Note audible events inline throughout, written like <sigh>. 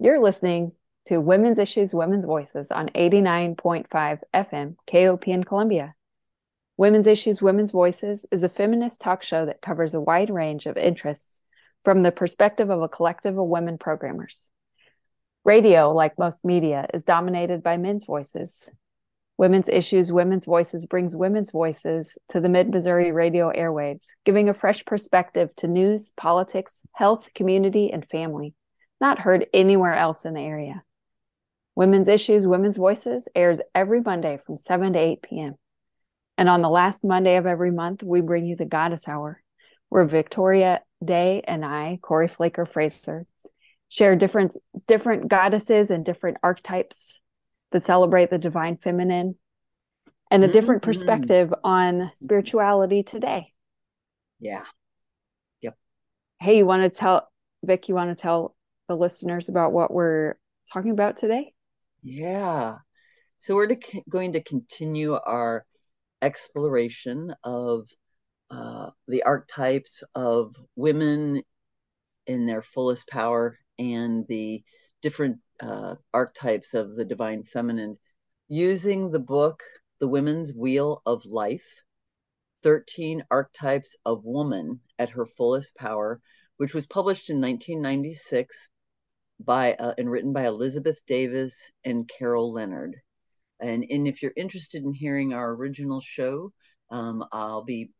You're listening to Women's Issues, Women's Voices on 89.5 FM, KOPN in Columbia. Women's Issues, Women's Voices is a feminist talk show that covers a wide range of interests from the perspective of a collective of women programmers. Radio, like most media, is dominated by men's voices. Women's Issues, Women's Voices brings women's voices to the mid Missouri radio airwaves, giving a fresh perspective to news, politics, health, community, and family, not heard anywhere else in the area. Women's Issues, Women's Voices airs every Monday from 7 to 8 p.m. And on the last Monday of every month, we bring you the Goddess Hour, where Victoria Day and I, Corri Flaker Fraser, share different different goddesses and different archetypes that celebrate the divine feminine and a different mm-hmm. perspective on spirituality today. Yeah. Yep. Hey, you want to tell Vic, you want to tell the listeners about what we're talking about today? Yeah. So we're to, going to continue our exploration of uh, the archetypes of women in their fullest power and the different uh, archetypes of the divine feminine using the book The Women's Wheel of Life 13 Archetypes of Woman at Her Fullest Power, which was published in 1996 by uh, and written by Elizabeth Davis and Carol Leonard. And, and if you're interested in hearing our original show, um, I'll be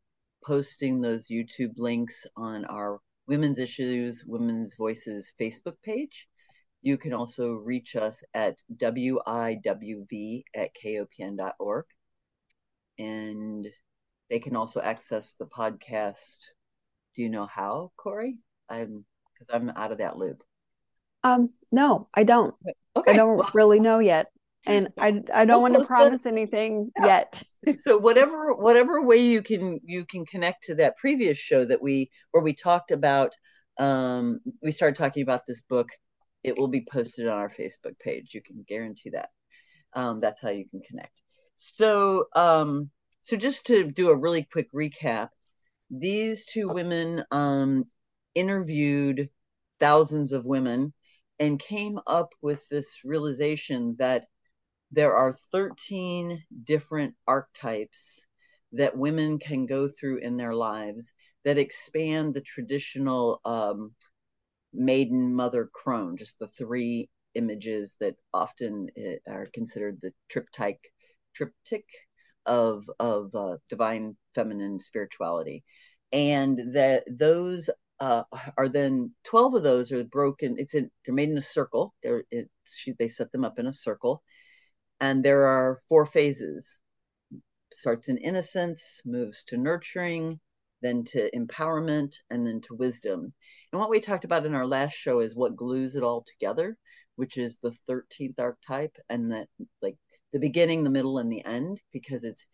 posting those YouTube links on our Women's Issues, Women's Voices Facebook page. You can also reach us at wiwv at kopn.org. And they can also access the podcast. Do you know how, Corri? I'm because I'm out of that loop. Um, no, I don't. Okay. I don't well, really know yet. And <laughs> I I don't we'll want to promise that. anything yeah. yet. <laughs> so whatever whatever way you can you can connect to that previous show that we where we talked about um we started talking about this book, it will be posted on our Facebook page. You can guarantee that. Um, that's how you can connect. So um so just to do a really quick recap, these two women um interviewed thousands of women and came up with this realization that there are 13 different archetypes that women can go through in their lives that expand the traditional um, maiden mother crone, just the three images that often eh, are considered the triptych triptych of of uh, divine feminine spirituality. And that those uh, are then 12 of those are broken it's in they're made in a circle they're they set them up in a circle and there are four phases. Starts in innocence moves to nurturing then to empowerment and then to wisdom. And what we talked about in our last show is what glues it all together which is the 13th archetype and that like the beginning the middle and the end because it's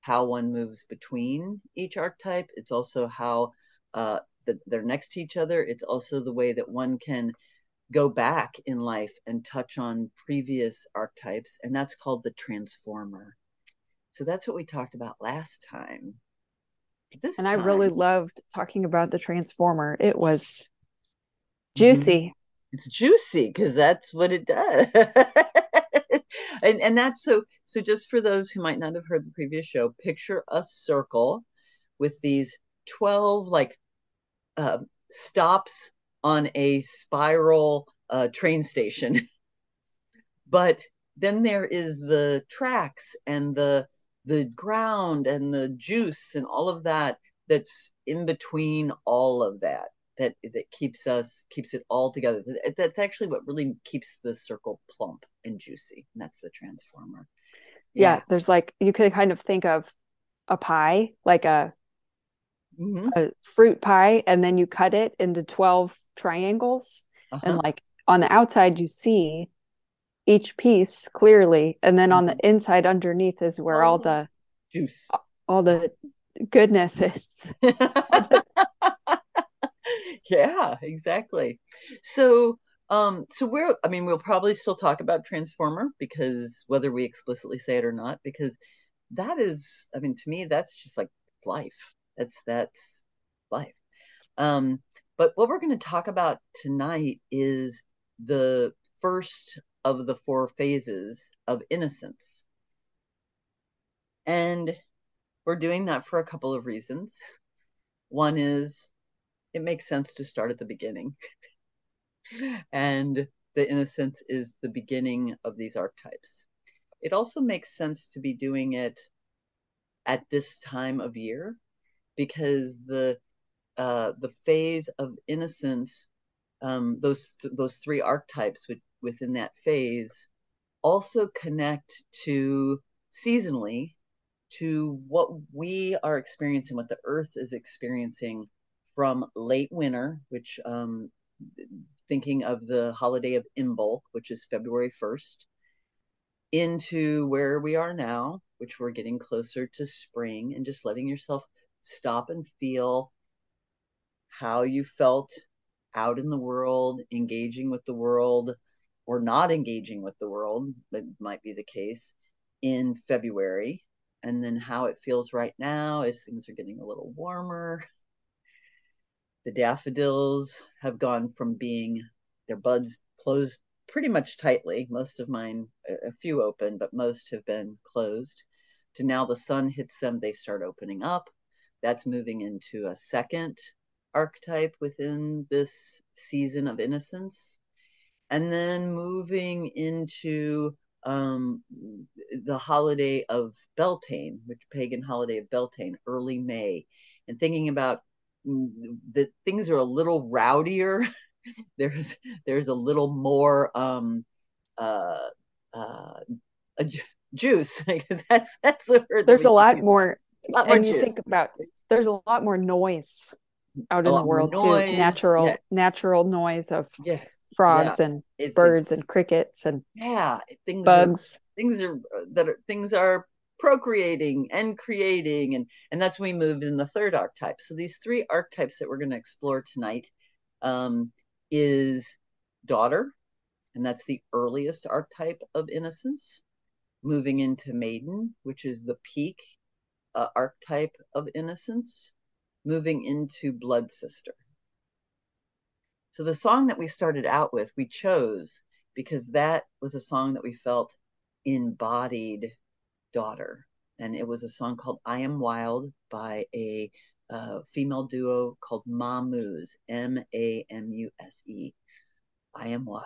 how one moves between each archetype. It's also how uh, that they're next to each other. It's also the way that one can go back in life and touch on previous archetypes, and that's called the transformer. So that's what we talked about last time. This and time, I really loved talking about the transformer. It was juicy. Mm-hmm. It's juicy because that's what it does. <laughs> and and that's so so just for those who might not have heard the previous show, picture a circle with these 12 like uh, stops on a spiral uh, train station. <laughs> but then there is the tracks and the the ground and the juice and all of that that's in between all of that that that keeps us keeps it all together that's actually what really keeps the circle plump and juicy and that's the transformer yeah. yeah there's like you could kind of think of a pie like a mm-hmm. a fruit pie and then you cut it into 12 triangles uh-huh. and like on the outside you see each piece clearly and then on the mm-hmm. inside underneath is where oh, all the juice all the goodness is <laughs> yeah exactly so um so we're i mean we'll probably still talk about transformer because whether we explicitly say it or not because that is i mean to me that's just like life that's that's life. Um, but what we're going to talk about tonight is the first of the four phases of innocence. And we're doing that for a couple of reasons. One is it makes sense to start at the beginning. <laughs> and the innocence is the beginning of these archetypes. It also makes sense to be doing it at this time of year because the uh, the phase of innocence, um, those th- those three archetypes with, within that phase, also connect to seasonally to what we are experiencing, what the Earth is experiencing from late winter, which um, thinking of the holiday of Imbolc, which is February 1st, into where we are now, which we're getting closer to spring, and just letting yourself stop and feel how you felt out in the world, engaging with the world, or not engaging with the world, that might be the case in February, and then how it feels right now as things are getting a little warmer. <laughs> The daffodils have gone from being their buds closed pretty much tightly. Most of mine, a few open, but most have been closed. To now the sun hits them, they start opening up. That's moving into a second archetype within this season of innocence. And then moving into um, the holiday of Beltane, which pagan holiday of Beltane, early May, and thinking about mm, that things are a little rowdier. <laughs> there's there's a little more um, uh, uh, juice <laughs> that's that's the word. There's a lot lot more and you think about there's a lot more noise out in the world noise. too. Natural yeah. natural noise of yeah frogs yeah. and it's, birds it's, and crickets and yeah things bugs are, things are that are things are procreating and creating and and that's when we moved in the third archetype so these three archetypes that we're going to explore tonight um, is daughter and that's the earliest archetype of innocence moving into maiden which is the peak uh, archetype of innocence moving into blood sister so the song that we started out with, we chose because that was a song that we felt embodied daughter. And it was a song called I Am Wild by a uh, female duo called Mamuse, M A M U S E. I Am Wild.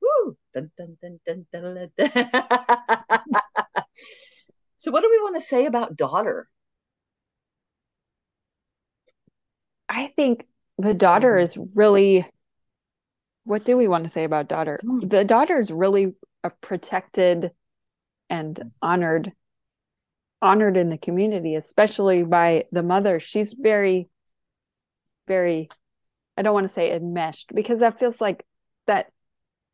Woo! Dun, dun, dun, <laughs> so, what do we want to say about daughter? I think the daughter mm-hmm. is really what do we want to say about daughter? Hmm. The daughter is really a protected and honored honored in the community, especially by the mother. She's very, very, I don't want to say enmeshed because that feels like that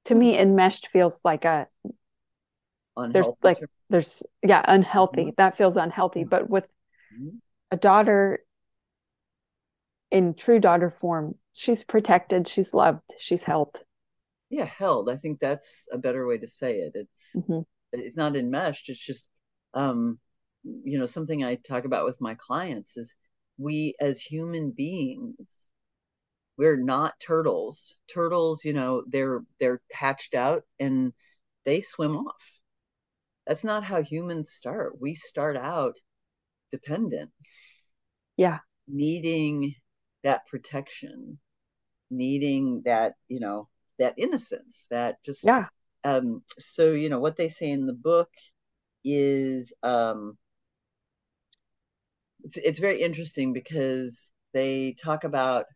to me, enmeshed feels like a, unhealthy. there's like, there's, yeah, unhealthy. Mm-hmm. That feels unhealthy. Mm-hmm. But with mm-hmm. a daughter in true daughter form, she's protected, she's loved, she's held. Yeah, held. I think that's a better way to say it. It's mm-hmm. it's not enmeshed. It's just um, you know, something I talk about with my clients is we as human beings, we're not turtles. Turtles, you know, they're they're hatched out and they swim off. That's not how humans start. We start out dependent. Yeah. Needing that protection needing that you know that innocence that just yeah um so you know what they say in the book is um it's, it's very interesting because they talk about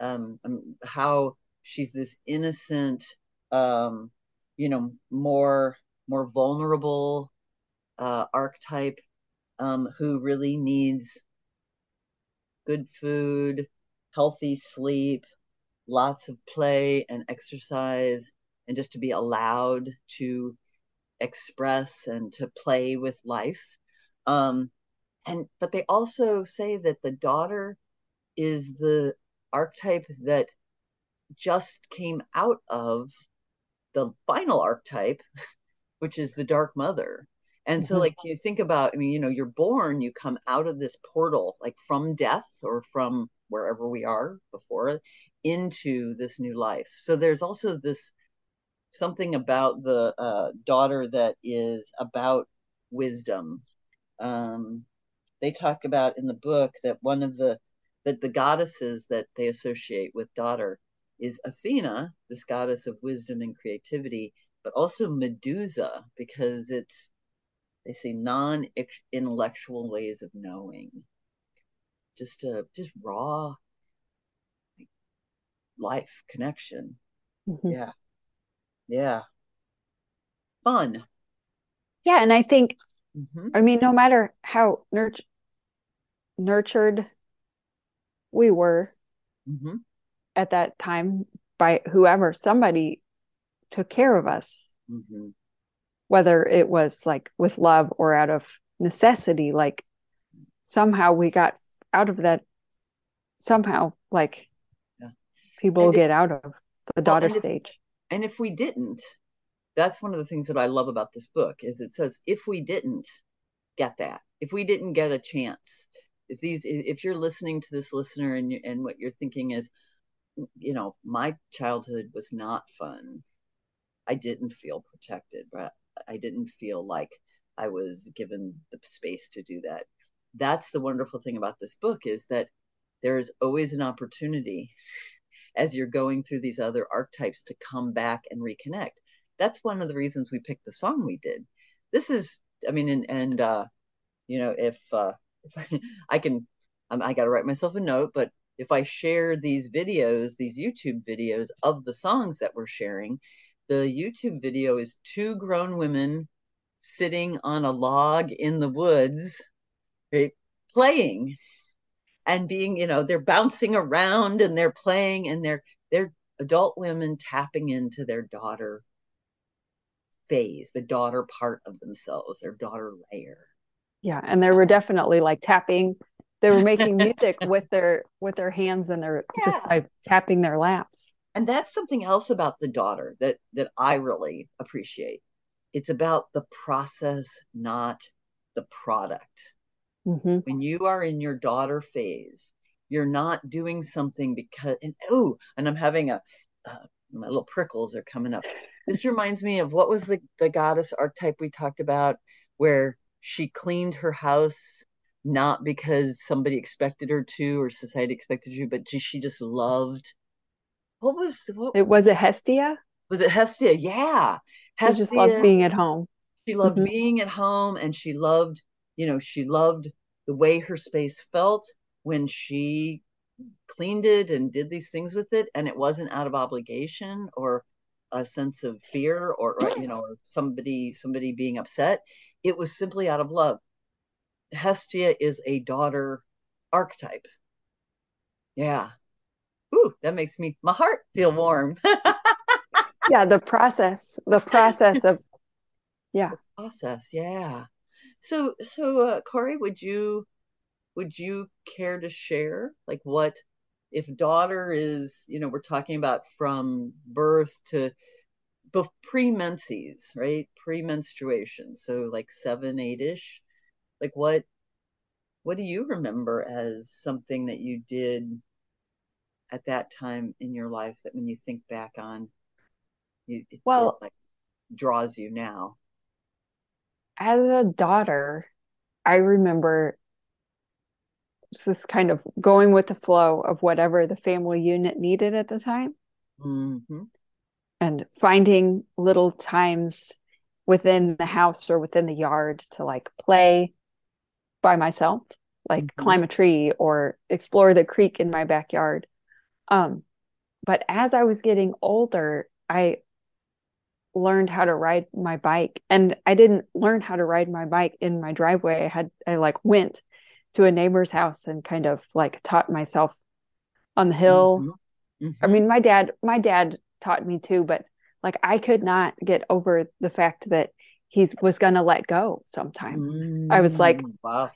um, um how she's this innocent um you know more more vulnerable uh archetype um who really needs good food healthy sleep lots of play and exercise and just to be allowed to express and to play with life. Um, and but they also say that the daughter is the archetype that just came out of the final archetype <laughs> which is the dark mother and so mm-hmm. like you think about i mean you know you're born you come out of this portal like from death or from wherever we are before into this new life. So there's also this something about the uh, daughter that is about wisdom. Um, they talk about in the book that one of the that the goddesses that they associate with daughter is Athena, this goddess of wisdom and creativity, but also Medusa because it's they say non-intellectual ways of knowing, just a just raw life connection. Mm-hmm. Yeah, yeah, fun. Yeah, and I think, mm-hmm. I mean, no matter how nurt- nurtured we were mm-hmm. at that time by whoever, somebody took care of us. Mm-hmm. Whether it was like with love or out of necessity, like somehow we got out of that. Somehow, like yeah. people get out of the daughter well, and stage. If, and if we didn't, that's one of the things that I love about this book is it says if we didn't get that, if we didn't get a chance, if these if you're listening to this listener and you, and what you're thinking is you know, my childhood was not fun. I didn't feel protected, but I didn't feel like I was given the space to do that. That's the wonderful thing about this book is that there's always an opportunity as you're going through these other archetypes to come back and reconnect. That's one of the reasons we picked the song we did. This is, I mean, and, and uh, you know, if, uh, if I, I can, um, I got to write myself a note, but if I share these videos, these YouTube videos of the songs that we're sharing, the YouTube video is two grown women sitting on a log in the woods, right, playing and being, you know, they're bouncing around and they're playing and they're they're adult women tapping into their daughter phase, the daughter part of themselves, their daughter layer. Yeah, and they were definitely like tapping. They were making music <laughs> with their with their hands and their yeah. just by tapping their laps. And that's something else about the daughter that that I really appreciate. It's about the process, not the product. Mm-hmm. When you are in your daughter phase, you're not doing something because and oh, and I'm having a uh, my little prickles are coming up. This <laughs> reminds me of what was the the goddess archetype we talked about, where she cleaned her house not because somebody expected her to or society expected her, but she just loved. What was what? It was it Hestia. Was it Hestia? Yeah, Hestia. She just loved being at home. She loved mm-hmm. being at home, and she loved you know, she loved the way her space felt when she cleaned it and did these things with it. And it wasn't out of obligation or a sense of fear or, or you know, or somebody, somebody being upset. It was simply out of love. Hestia is a daughter archetype. Yeah. Ooh, that makes me my heart feel warm. <laughs> yeah, the process, the process of yeah. The process, yeah. So, so uh, Corri, would you would you care to share like what if daughter is you know we're talking about from birth to pre-menses right pre-menstruation so like seven eight ish like what what do you remember as something that you did at that time in your life that when you think back on you well like draws you now as a daughter, I remember just kind of going with the flow of whatever the family unit needed at the time. Mm-hmm. And finding little times within the house or within the yard to like play by myself, like mm-hmm. climb a tree or explore the creek in my backyard. Um, but as I was getting older, I learned how to ride my bike and i didn't learn how to ride my bike in my driveway i had i like went to a neighbor's house and kind of like taught myself on the hill mm-hmm. Mm-hmm. i mean my dad my dad taught me too but like i could not get over the fact that he was going to let go sometime mm-hmm. i was like mm, wow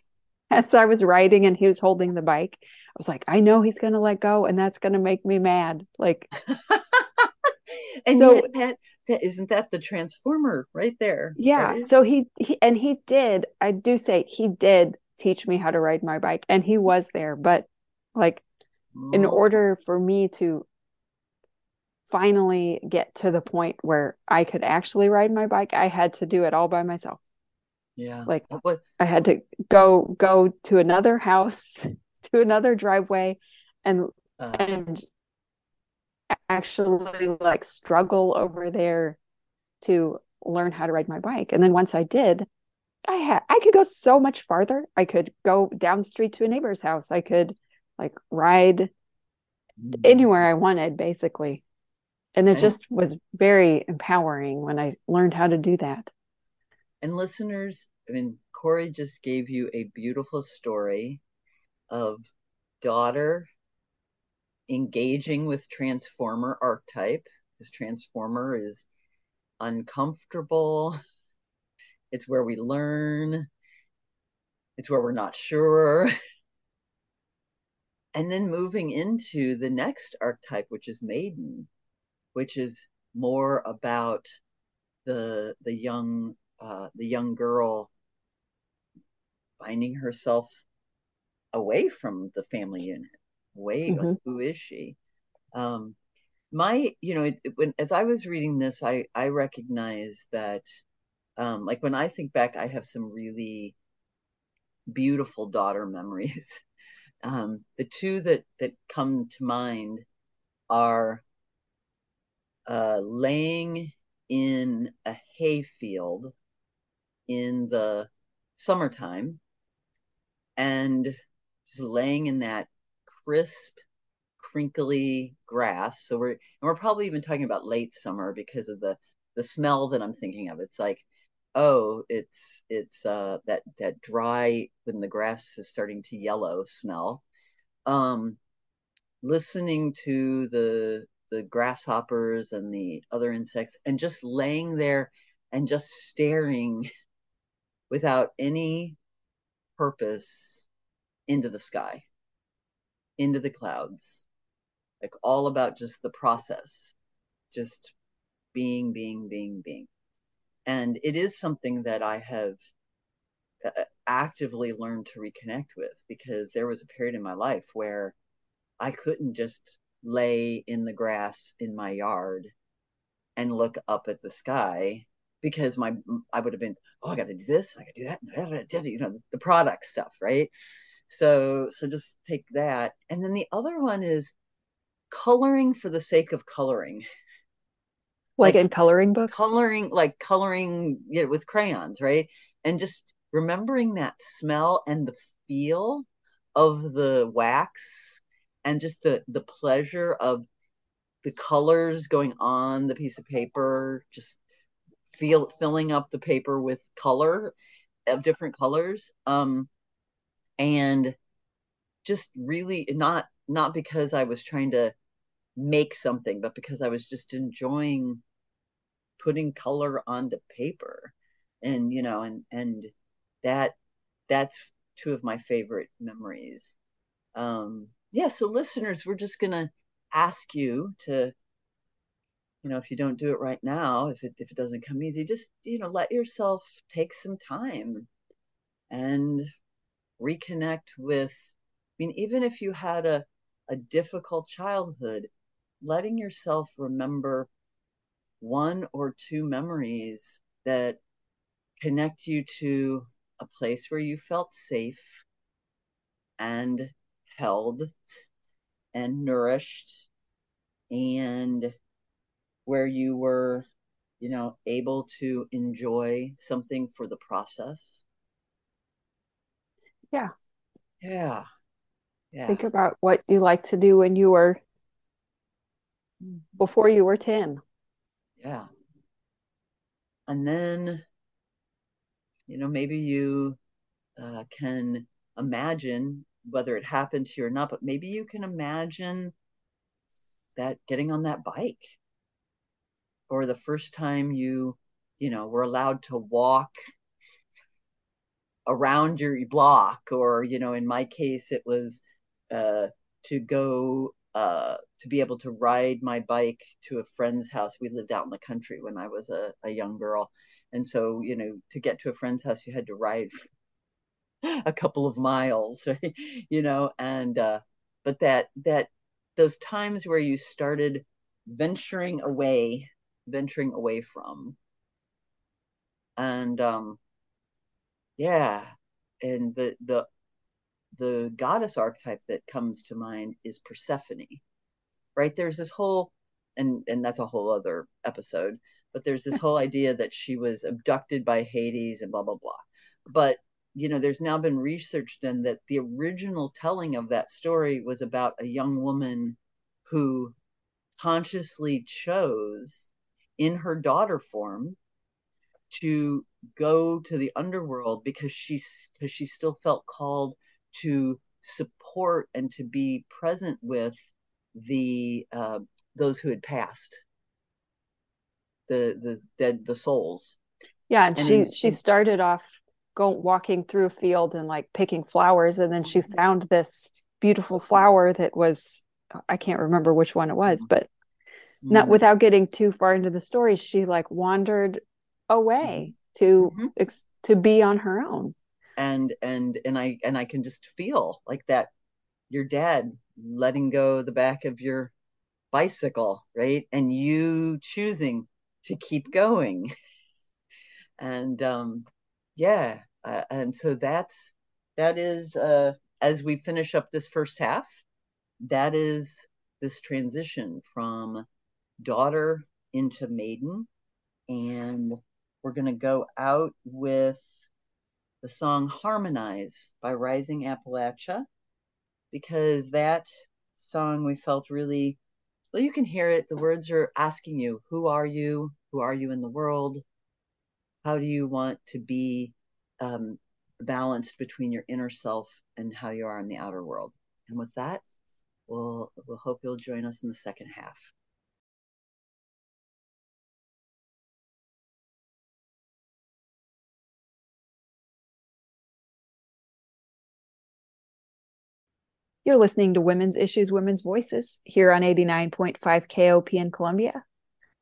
<laughs> as i was riding and he was holding the bike i was like i know he's going to let go and that's going to make me mad like <laughs> and so, yet, that isn't that the transformer right there yeah right? so he, he and he did i do say he did teach me how to ride my bike and he was there but like oh. in order for me to finally get to the point where I could actually ride my bike, I had to do it all by myself. Yeah. Like I had to go go to another house, <laughs> to another driveway and uh, and actually like struggle over there to learn how to ride my bike. And then once I did, I had I could go so much farther. I could go down the street to a neighbor's house. I could like ride mm. anywhere I wanted basically. And it just was very empowering when I learned how to do that. And listeners, I mean, Corri just gave you a beautiful story of daughter engaging with transformer archetype. This transformer is uncomfortable. It's where we learn. It's where we're not sure. and then moving into the next archetype, which is maiden, which is more about the the young uh, the young girl finding herself away from the family unit. Away mm-hmm. like, who is she? Um my you know it, it, when as i was reading this i i recognize that um like when i think back i have some really beautiful daughter <laughs> memories. Um the two that that come to mind are uh laying in a hayfield in the summertime and just laying in that crisp crinkly grass. So we're and we're probably even talking about late summer because of the the smell that i'm thinking of. It's like oh it's it's uh that that dry when the grass is starting to yellow smell. Um listening to the the grasshoppers and the other insects and just laying there and just staring without any purpose into the sky, into the clouds, like all about just the process, just being, being, being, being. And it is something that I have uh, actively learned to reconnect with because there was a period in my life where I couldn't just lay in the grass in my yard and look up at the sky because my I would have been oh I got to do this I got to do that you know the product stuff right? So so just take that. And then the other one is coloring for the sake of coloring. Like, like in coloring books? coloring like coloring you know, with crayons right? And just remembering that smell and the feel of the wax and just the the pleasure of the colors going on the piece of paper just feel filling up the paper with color of different colors um and just really not not because i was trying to make something but because i was just enjoying putting color onto paper. And you know and and that that's two of my favorite memories. Um yeah so listeners we're just gonna ask you to you know if you don't do it right now if it if it doesn't come easy just you know let yourself take some time and reconnect with i mean even if you had a a difficult childhood letting yourself remember one or two memories that connect you to a place where you felt safe and held and nourished and where you were, you know, able to enjoy something for the process? Yeah. Yeah. Yeah. Think about what you like to do when you were mm-hmm. before you were 10. Yeah. And then, you know, maybe you uh, can imagine whether it happened to you or not, but maybe you can imagine that getting on that bike or the first time you you know were allowed to walk around your block or you know in my case it was uh, to go uh, to be able to ride my bike to a friend's house we lived out in the country when i was a, a young girl and so you know to get to a friend's house you had to ride <laughs> a couple of miles right? <laughs> you know and uh, but that that those times where you started venturing away, venturing away from. And um yeah, and the the the goddess archetype that comes to mind is Persephone. Right? There's this whole and and that's a whole other episode, but there's this whole <laughs> idea that she was abducted by Hades and blah blah blah. But you know, there's now been research then that the original telling of that story was about a young woman who consciously chose in her daughter form to go to the underworld because she's because she still felt called to support and to be present with the uh, those who had passed. The the dead the souls. Yeah and, and she she started off going walking through a field and like picking flowers and then she mm-hmm. found this beautiful flower that was i can't remember which one it was mm-hmm. not mm-hmm. without getting too far into the story she like wandered away to mm-hmm. to be on her own and and and i and i can just feel like that your dad letting go the back of your bicycle right and you choosing to keep going <laughs> and um yeah uh, and so that's that is uh as we finish up this first half that is this transition from daughter into maiden. And we're going to go out with the song Harmonize by Rising Appalachia because that song we felt really well you can hear it. The words are asking you who are you? Who are you in the world? How do you want to be um, balanced between your inner self and how you are in the outer world? And with that we'll we'll hope you'll join us in the second half You're listening to Women's Issues, Women's Voices here on 89.5 KOPN Columbia.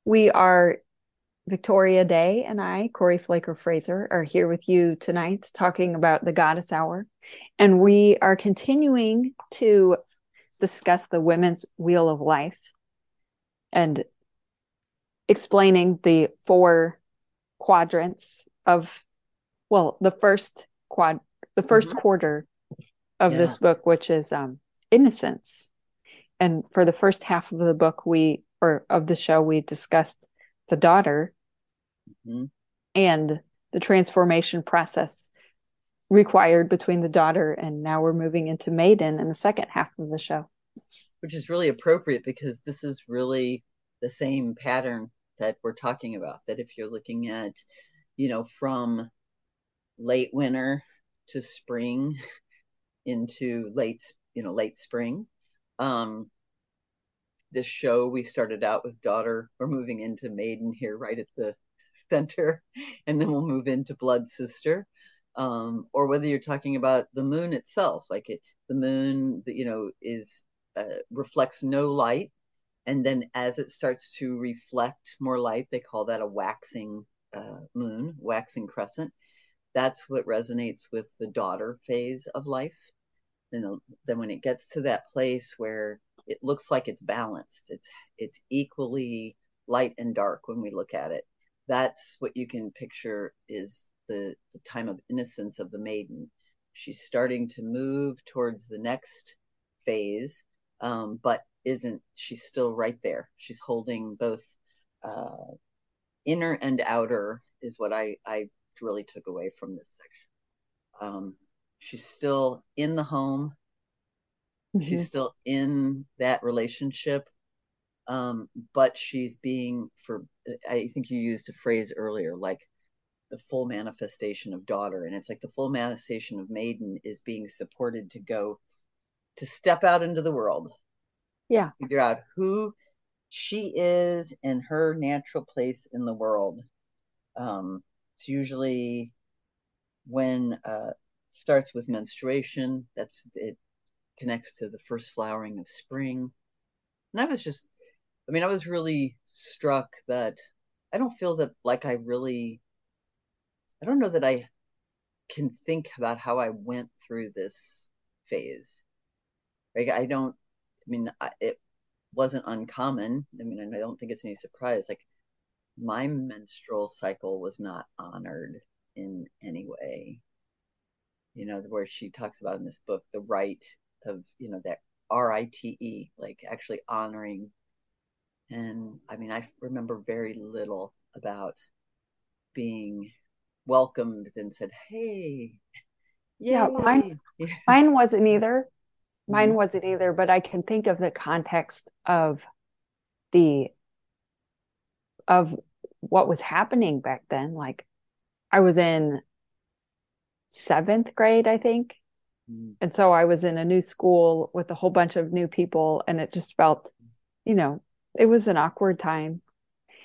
We are Victoria Day and I, Corri Flaker Fraser, are here with you tonight talking about the Goddess Hour. And we are continuing to discuss the Women's Wheel of Life and explaining the four quadrants of, well, the first quad, the 1st mm-hmm. quarter of yeah. this book, which is um, innocence. And for the first half of the book, we or of the show, we discussed the daughter mm-hmm. and the transformation process required between the daughter and now we're moving into maiden in the second half of the show which is really appropriate because this is really the same pattern that we're talking about that if you're looking at you know from late winter to spring into late you know late spring. Um this show we started out with daughter we're moving into maiden here right at the <laughs> center and then we'll move into blood sister. Um or whether you're talking about the moon itself like it the moon you know is uh, reflects no light and then as it starts to reflect more light they call that a waxing uh, moon waxing crescent. That's what resonates with the daughter phase of life then when it gets to that place where it looks like it's balanced it's it's equally light and dark when we look at it. That's what you can picture is the, the time of innocence of the maiden. She's starting to move towards the next phase um, but isn't she's still right there. She's holding both uh, inner and outer is what i i really took away from this section. Um, she's still in the home. Mm-hmm. she's still in that relationship. Um, but she's being for i think you used a phrase earlier like the full manifestation of daughter. And it's like the full manifestation of maiden is being supported to go to step out into the world. Yeah. Figure out who she is in her natural place in the world. Um, it's usually when uh, starts with menstruation. That's it connects to the first flowering of spring. And I was just, I mean, I was really struck that I don't feel that like I really, I don't know that I can think about how I went through this phase. Like I don't, I mean, I, it, wasn't uncommon. I mean, I don't think it's any surprise. Like my menstrual cycle was not honored in any way. You know, where she talks about in this book the right of, you know, that R I T E, like actually honoring. And I mean, I remember very little about being welcomed and said, "Hey, yay. yeah." Mine, <laughs> mine wasn't either. Mine mm-hmm. wasn't either. But I can think of the context of the of what was happening back then. Like, I was in seventh grade, I think, mm-hmm. and so I was in a new school with a whole bunch of new people, and it just felt, you know, it was an awkward time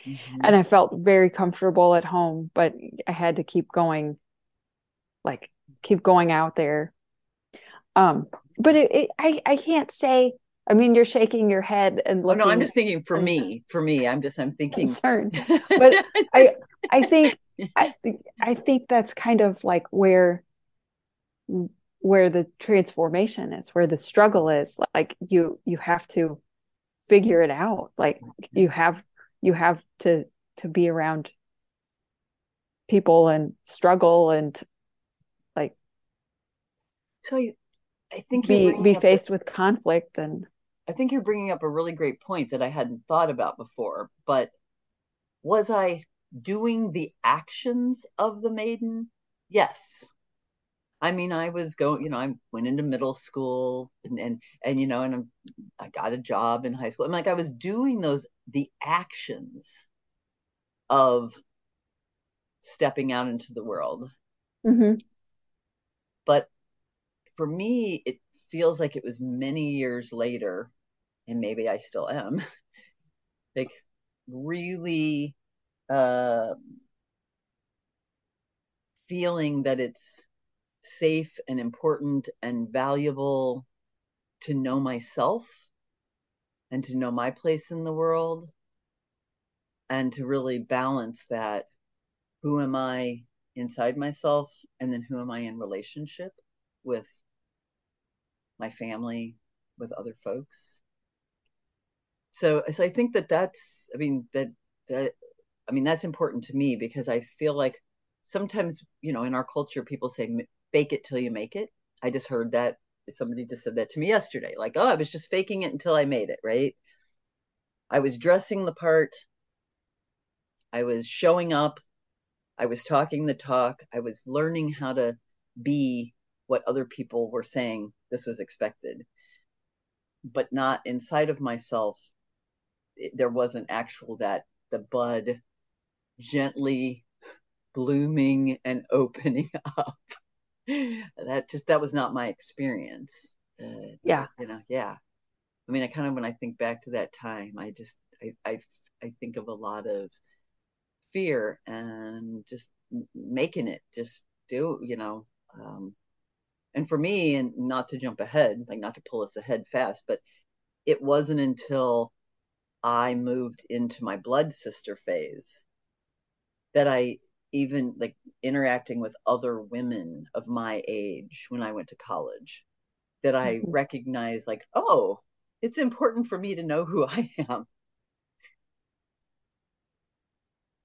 mm-hmm. and I felt very comfortable at home, but I had to keep going, like keep going out there. Um, but it, it, I I can't say. I mean, you're shaking your head and looking. Oh, no, I'm just thinking for me. For me, I'm just I'm thinking concerned. <laughs> but I I think I I think that's kind of like where where the transformation is, where the struggle is. Like you you have to figure it out. Like you mm-hmm. have you have to to be around people and struggle and like so I, I think be be faced a, with conflict and I think you're bringing up a really great point that I hadn't thought about before but was I doing the actions of the maiden yes I mean, I was going, you know, I went into middle school and, and, and, you know, and I got a job in high school. I'm like, I was doing those, the actions of stepping out into the world. Mm-hmm. But for me, it feels like it was many years later, and maybe I still am, <laughs> like really uh, feeling that it's safe and important and valuable to know myself and to know my place in the world and to really balance that who am I inside myself and then who am I in relationship with my family with other folks? So so I think that that's I mean that that I mean that's important to me because I feel like sometimes you know in our culture people say fake it till you make it. I just heard that somebody just said that to me yesterday. Like, oh, I was just faking it until I made it, right? I was dressing the part. I was showing up. I was talking the talk. I was learning how to be what other people were saying this was expected, but not inside of myself. It, there wasn't actual that the bud gently blooming and <laughs> opening up that just that was not my experience. Uh, yeah, you know, yeah. I mean, I kind of when I think back to that time, I just I I, I think of a lot of fear and just making it, just do you know. Um, and for me, and not to jump ahead, like not to pull us ahead fast, but it wasn't until I moved into my blood sister phase that I even like interacting with other women of my age when I went to college that I mm-hmm. recognize like, oh, it's important for me to know who I am.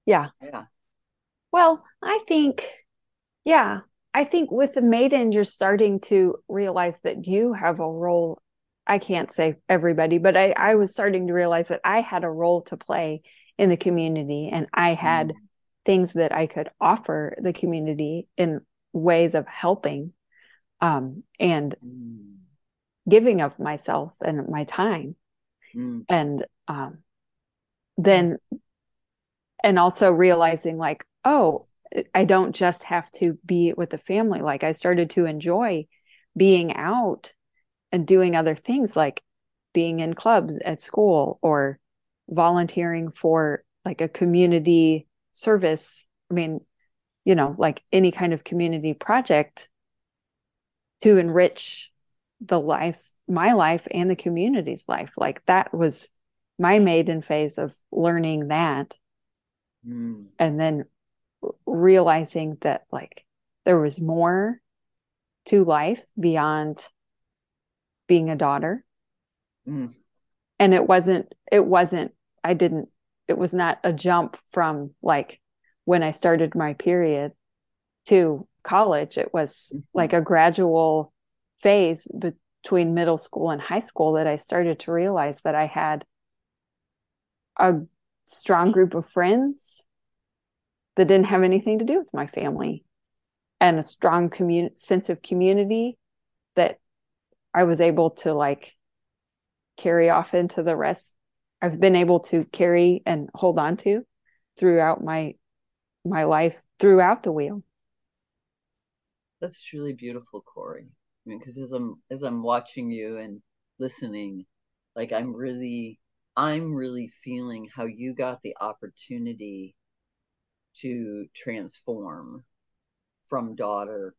Yeah. Yeah. Well, I think, yeah, I think with the maiden, you're starting to realize that you have a role. I can't say everybody, but I, I was starting to realize that I had a role to play in the community and I had mm things that I could offer the community in ways of helping um, and mm. giving of myself and my time. Mm. And um, then, and also realizing like, oh, I don't just have to be with the family. Like I started to enjoy being out and doing other things like being in clubs at school or volunteering for like a community service i mean you know like any kind of community project to enrich the life my life and the community's life like that was my maiden phase of learning that mm. and then realizing that like there was more to life beyond being a daughter mm. and it wasn't it wasn't i didn't it was not a jump from like when i started my period to college it was mm-hmm. like a gradual phase between middle school and high school that i started to realize that i had a strong group of friends that didn't have anything to do with my family and a strong commun- sense of community that I was able to like carry off into the rest I've been able to carry and hold on to throughout my my life throughout the wheel. That's truly beautiful, Corri. I mean, because as I'm as I'm watching you and listening, like I'm really I'm really feeling how you got the opportunity to transform from daughter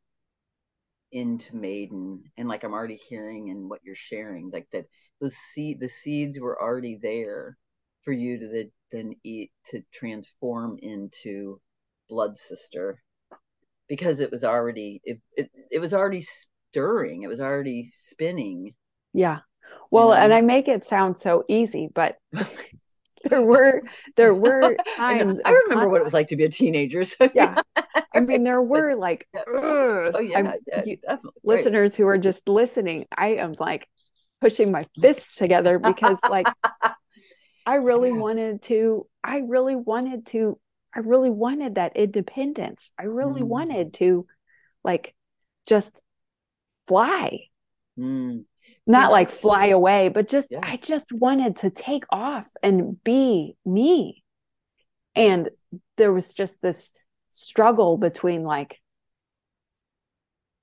into maiden and like i'm already hearing and what you're sharing like that those seed the seeds were already there for you to the, then eat to transform into blood sister because it was already it, it, it was already stirring it was already spinning yeah well you know? and i make it sound so easy but <laughs> there were there were <laughs> times I, remember what it was like to be a teenager. So <laughs> yeah. I mean there were like oh yeah, yeah you, listeners who are just listening. I am like pushing my fists together because like <laughs> I really yeah. wanted to I really wanted to I really wanted that independence. I really mm. wanted to like just fly. Mm not like fly away, but just yeah. I just wanted to take off and be me. And there was just this struggle between like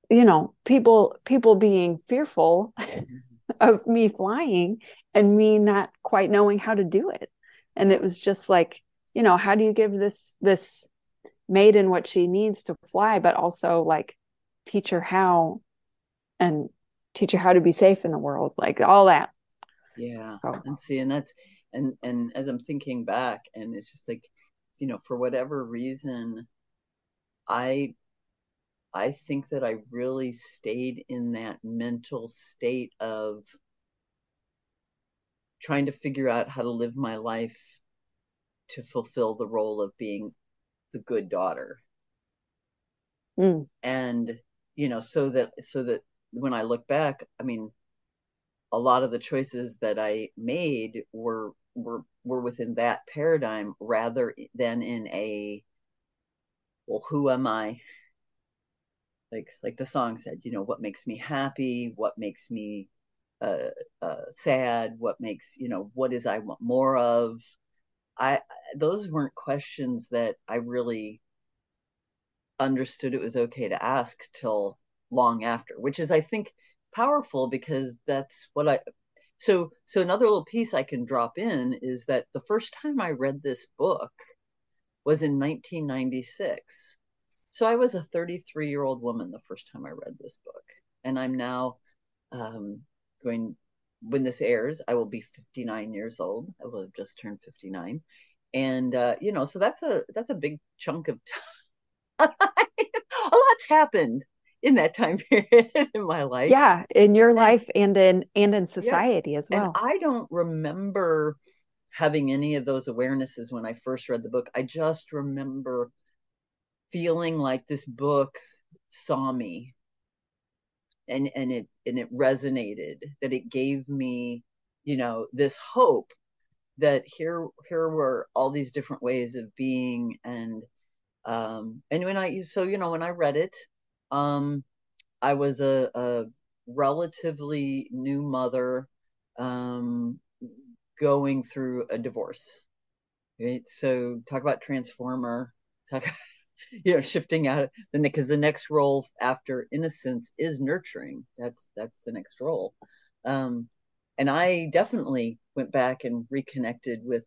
you know, people people being fearful mm-hmm. Of me flying and me not quite knowing how to do it. And it was just like, you know, how do you give this this maiden what she needs to fly, but also like teach her how and teach her how to be safe in the world, like all that. Yeah. So. And see, and that's and and as I'm thinking back, and it's just like, you know, for whatever reason, I I think that I really stayed in that mental state of trying to figure out how to live my life to fulfill the role of being the good daughter. Mm. And you know, so that so that when I look back, I mean, a lot of the choices that I made were were were within that paradigm rather than in a well, who am I? Like like the song said, you know, what makes me happy, what makes me uh, uh, sad, what makes you know, what is I want more of. I those weren't questions that I really understood it was okay to ask till long after, which is, I think, powerful because that's what I. So, so another little piece I can drop in is that the first time I read this book was in 1996. So I was a 33 year old woman the first time I read this book, and I'm now um, going. When this airs, I will be 59 years old. I will have just turned 59, and uh, you know, so that's a that's a big chunk of time. <laughs> a lot's happened in that time period <laughs> in my life. Yeah, in your life and in and in society yeah. as well. And I don't remember having any of those awarenesses when I first read the book. I just remember feeling like this book saw me and and it and it resonated that it gave me you know this hope that here here were all these different ways of being and um and when i so you know when i read it um, I was a, a relatively new mother um, going through a divorce. Right. So talk about transformer. Talk, <laughs> you know, shifting out the because the next role after innocence is nurturing. That's that's the next role. Um, and I definitely went back and reconnected with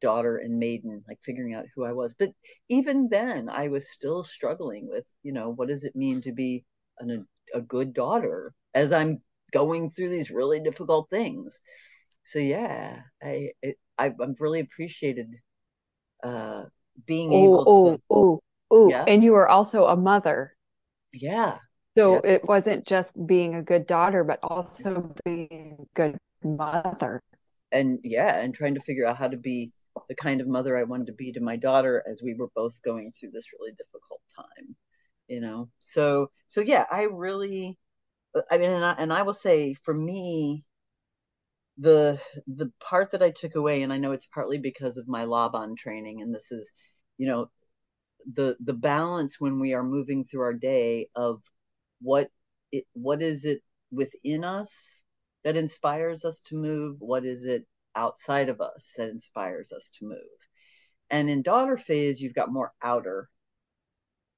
daughter and maiden, like figuring out who I was. But even then, I was still struggling with, you know, what does it mean to be an, a good daughter as I'm going through these really difficult things. So yeah, I it, I, have really appreciated uh, being oh, able to. Oh, oh, yeah. and you were also a mother. Yeah. So yeah. it wasn't just being a good daughter, but also being a good mother and yeah, and trying to figure out how to be the kind of mother I wanted to be to my daughter as we were both going through this really difficult time, you know. So so yeah, I really, uh, I mean, and I, and I will say for me, the the part that I took away, and I know it's partly because of my Laban training, and this is, you know, the the balance when we are moving through our day of what it what is it within us that inspires us to move? What is it outside of us that inspires us to move? And in daughter phase you've got more outer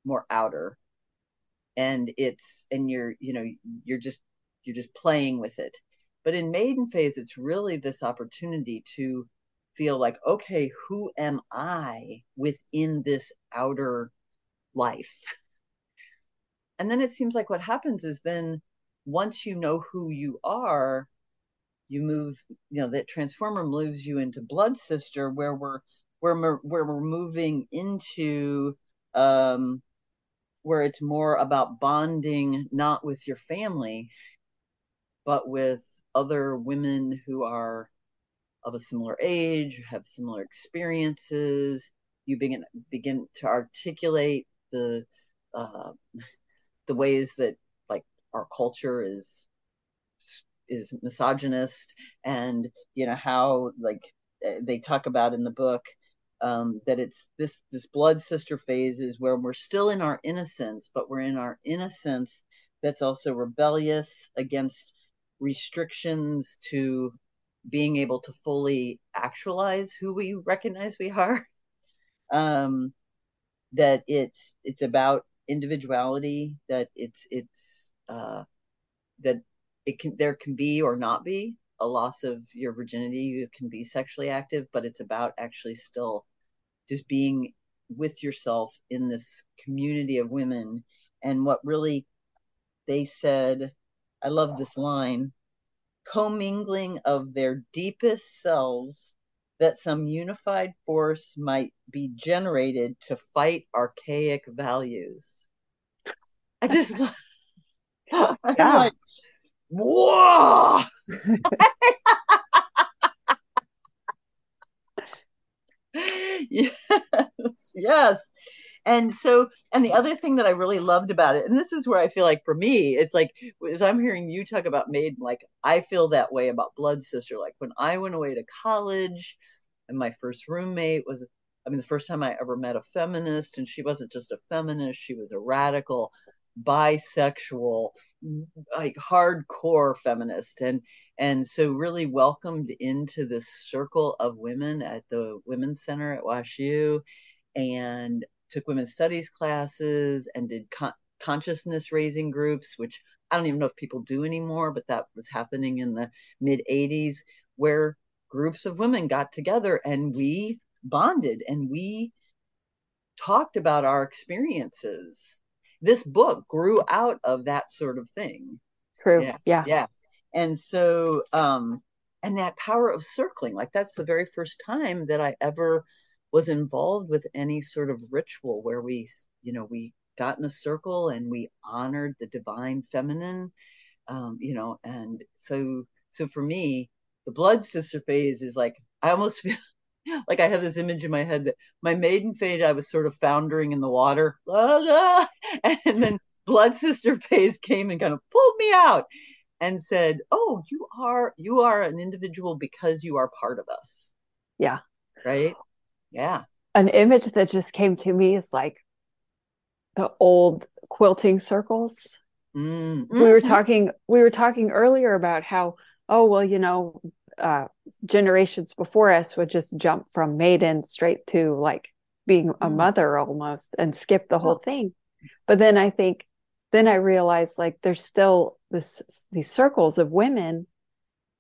more outer. And it's and you're you know you're just you're just playing with it. But in maiden phase it's really this opportunity to feel like, okay, who am I within this outer life? And then it seems like what happens is then once you know who you are, you move, you know, that transformer moves you into blood sister where we're where we're, we're moving into um where it's more about bonding not with your family but with other women who are of a similar age, have similar experiences. You begin begin to articulate the uh, the ways that like our culture is is misogynist, and you know how like they talk about in the book um, that it's this this blood sister phase is where we're still in our innocence, but we're in our innocence that's also rebellious against restrictions to being able to fully actualize who we recognize we are. <laughs> Um that it's it's about individuality that it's it's uh that it can there can be or not be a loss of your virginity. You can be sexually active but it's about actually still just being with yourself in this community of women. And what really they said i love this line commingling of their deepest selves that some unified force might be generated to fight archaic values. I just, <laughs> <laughs> I'm yeah. like, whoa! <laughs> yes, yes and so and the other thing that i really loved about it and this is where i feel like for me it's like as i'm hearing you talk about maiden like i feel that way about blood sister. Like when i went away to college and my first roommate was i mean the first time i ever met a feminist and she wasn't just a feminist she was a radical bisexual like hardcore feminist. And and so really welcomed into this circle of women at the women's center at WashU and took women's studies classes and did con- consciousness raising groups, which I don't even know if people do anymore, but that was happening in the mid 80s, where groups of women got together and we bonded and we talked about our experiences. This book grew out of that sort of thing. True. Yeah. Yeah. yeah. And so, um, and that power of circling, like that's the very first time that I ever was involved with any sort of ritual where we, you know, we got in a circle and we honored the divine feminine, um, you know, and so, so for me, the blood sister phase is like, I almost <laughs> feel like I have this image in my head that my maiden phase, I was sort of foundering in the water, <laughs> and then blood sister phase came and kind of pulled me out and said, "Oh, you are you are an individual because you are part of us." Yeah. Right? Yeah. An image that just came to me is like the old quilting circles. Mm-hmm. We were talking we were talking earlier about how oh well you know uh, generations before us would just jump from maiden straight to like being a mm. mother almost and skip the whole thing. But then I think then I realized like there's still this these circles of women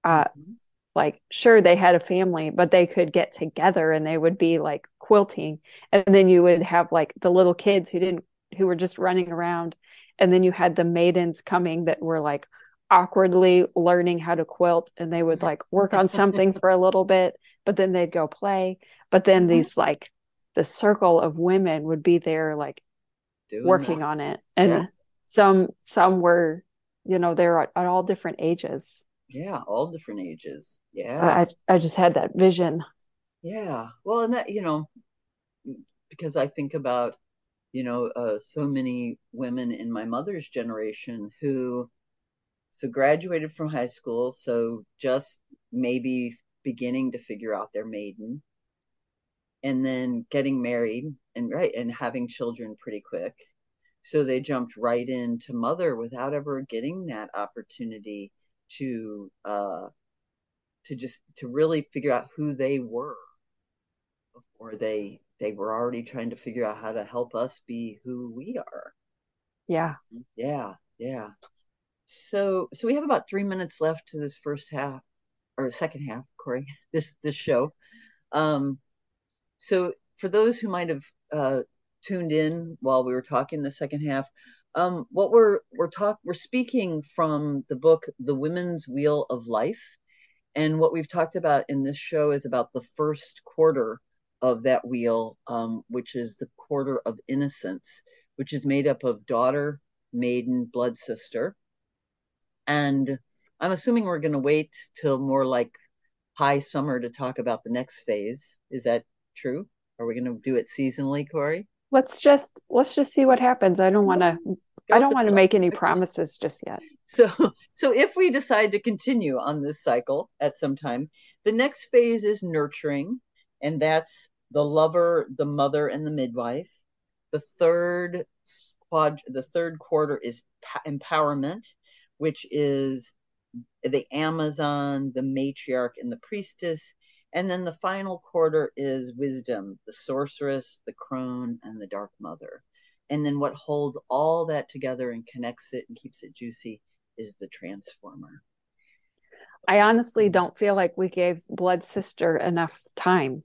uh, mm-hmm like sure they had a family but they could get together and they would be like quilting and then you would have like the little kids who didn't who were just running around and then you had the maidens coming that were like awkwardly learning how to quilt and they would like work on something <laughs> for a little bit but then they'd go play but then mm-hmm. these like the circle of women would be there like Doing working that. on it and yeah. some some were you know they're at, at all different ages Yeah, all different ages. Yeah. I I just had that vision. Yeah. Well, and that, you know, because I think about, you know, uh, so many women in my mother's generation who so graduated from high school, so just maybe beginning to figure out their maiden and then getting married and right and having children pretty quick. So they jumped right into mother without ever getting that opportunity to uh to just to really figure out who they were before they they were already trying to figure out how to help us be who we are. Yeah. Yeah, yeah. So so we have about three minutes left to this first half or second half, Corri, <laughs> this this show. Um so for those who might have uh tuned in while we were talking the second half, um, what we're we're talk we're speaking from the book The Women's Wheel of Life. And what we've talked about in this show is about the first quarter of that wheel, um, which is the quarter of innocence, which is made up of daughter, maiden, blood sister. And I'm assuming we're going to wait till more like high summer to talk about the next phase. Is that true? Are we going to do it seasonally, Corri? Let's just let's just see what happens. I don't want to I don't want to make any promises just yet. So <laughs> so if we decide to continue on this cycle at some time, the next phase is nurturing and that's the lover, the mother and the midwife. The third quad the third quarter is empowerment, which is the Amazon, the matriarch and the priestess and then the final quarter is wisdom, the sorceress, the crone, and the dark mother. And then what holds all that together and connects it and keeps it juicy is the transformer. I honestly don't feel like we gave Blood Sister enough time.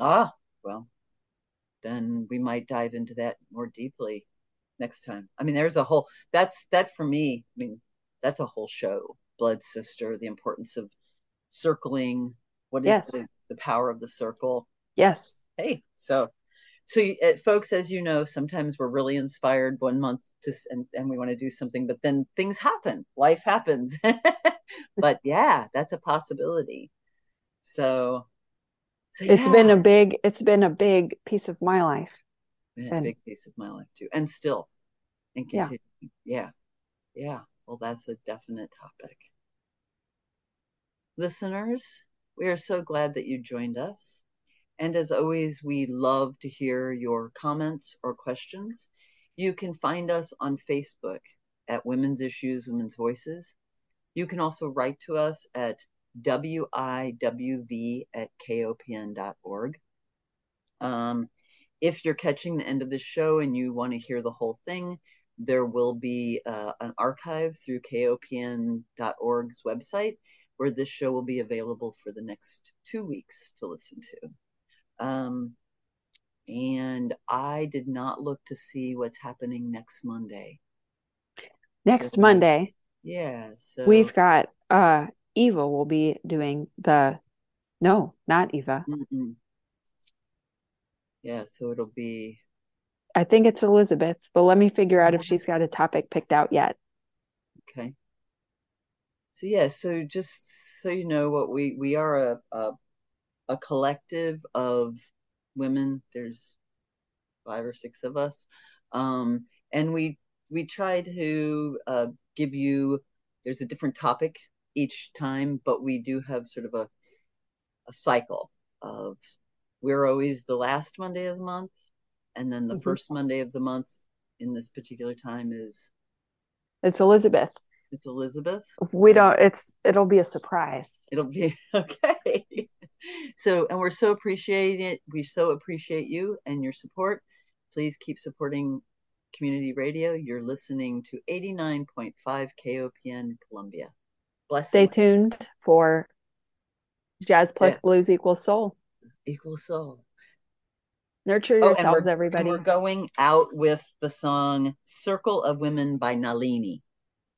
Ah, well, then we might dive into that more deeply next time. I mean, there's a whole that's that for me. I mean, that's a whole show. Blood Sister, the importance of circling. What is yes. the the power of the circle. Yes. Hey, so so uh, folks, as you know, sometimes we're really inspired one month to and, and we want to do something, but then things happen, life happens. <laughs> but yeah, that's a possibility. So, so it's been a big it's been a big piece of my life. a big piece of my life too, and still, and continue. Yeah. yeah, yeah. Well, that's a definite topic. Listeners, we are so glad that you joined us. And as always, we love to hear your comments or questions. You can find us on Facebook at Women's Issues, Women's Voices. You can also write to us at wiwv at kopn.org. Um, if you're catching the end of the show and you want to hear the whole thing, there will be uh, an archive through kopn.org's website where this show will be available for the next two weeks to listen to. Um, and I did not look to see what's happening next Monday. Next so, Monday. Yeah. So we've got uh Eva will be doing the no, not Eva. Mm-mm. Yeah, so it'll be I think it's Elizabeth, but let me figure out if she's got a topic picked out yet. So yeah so just so you know what we we are a a, a collective of women. There's five or six of us. Um and we we try to uh, give you there's a different topic each time but we do have sort of a a cycle of we're always the last monday of the month and then the mm-hmm. first monday of the month in this particular time is it's elizabeth it's Elizabeth. We don't. It's it'll be a surprise. It'll be <laughs> okay. so, and we're so appreciating it. We so appreciate you and your support. Please keep supporting community radio. You're listening to 89.5 KOPN Columbia. Bless. Stay tuned for Jazz Plus yeah. Blues Equals Soul. Equals Soul. Nurture yourselves, oh, and everybody. And we're going out with the song Circle of Women by Nalini.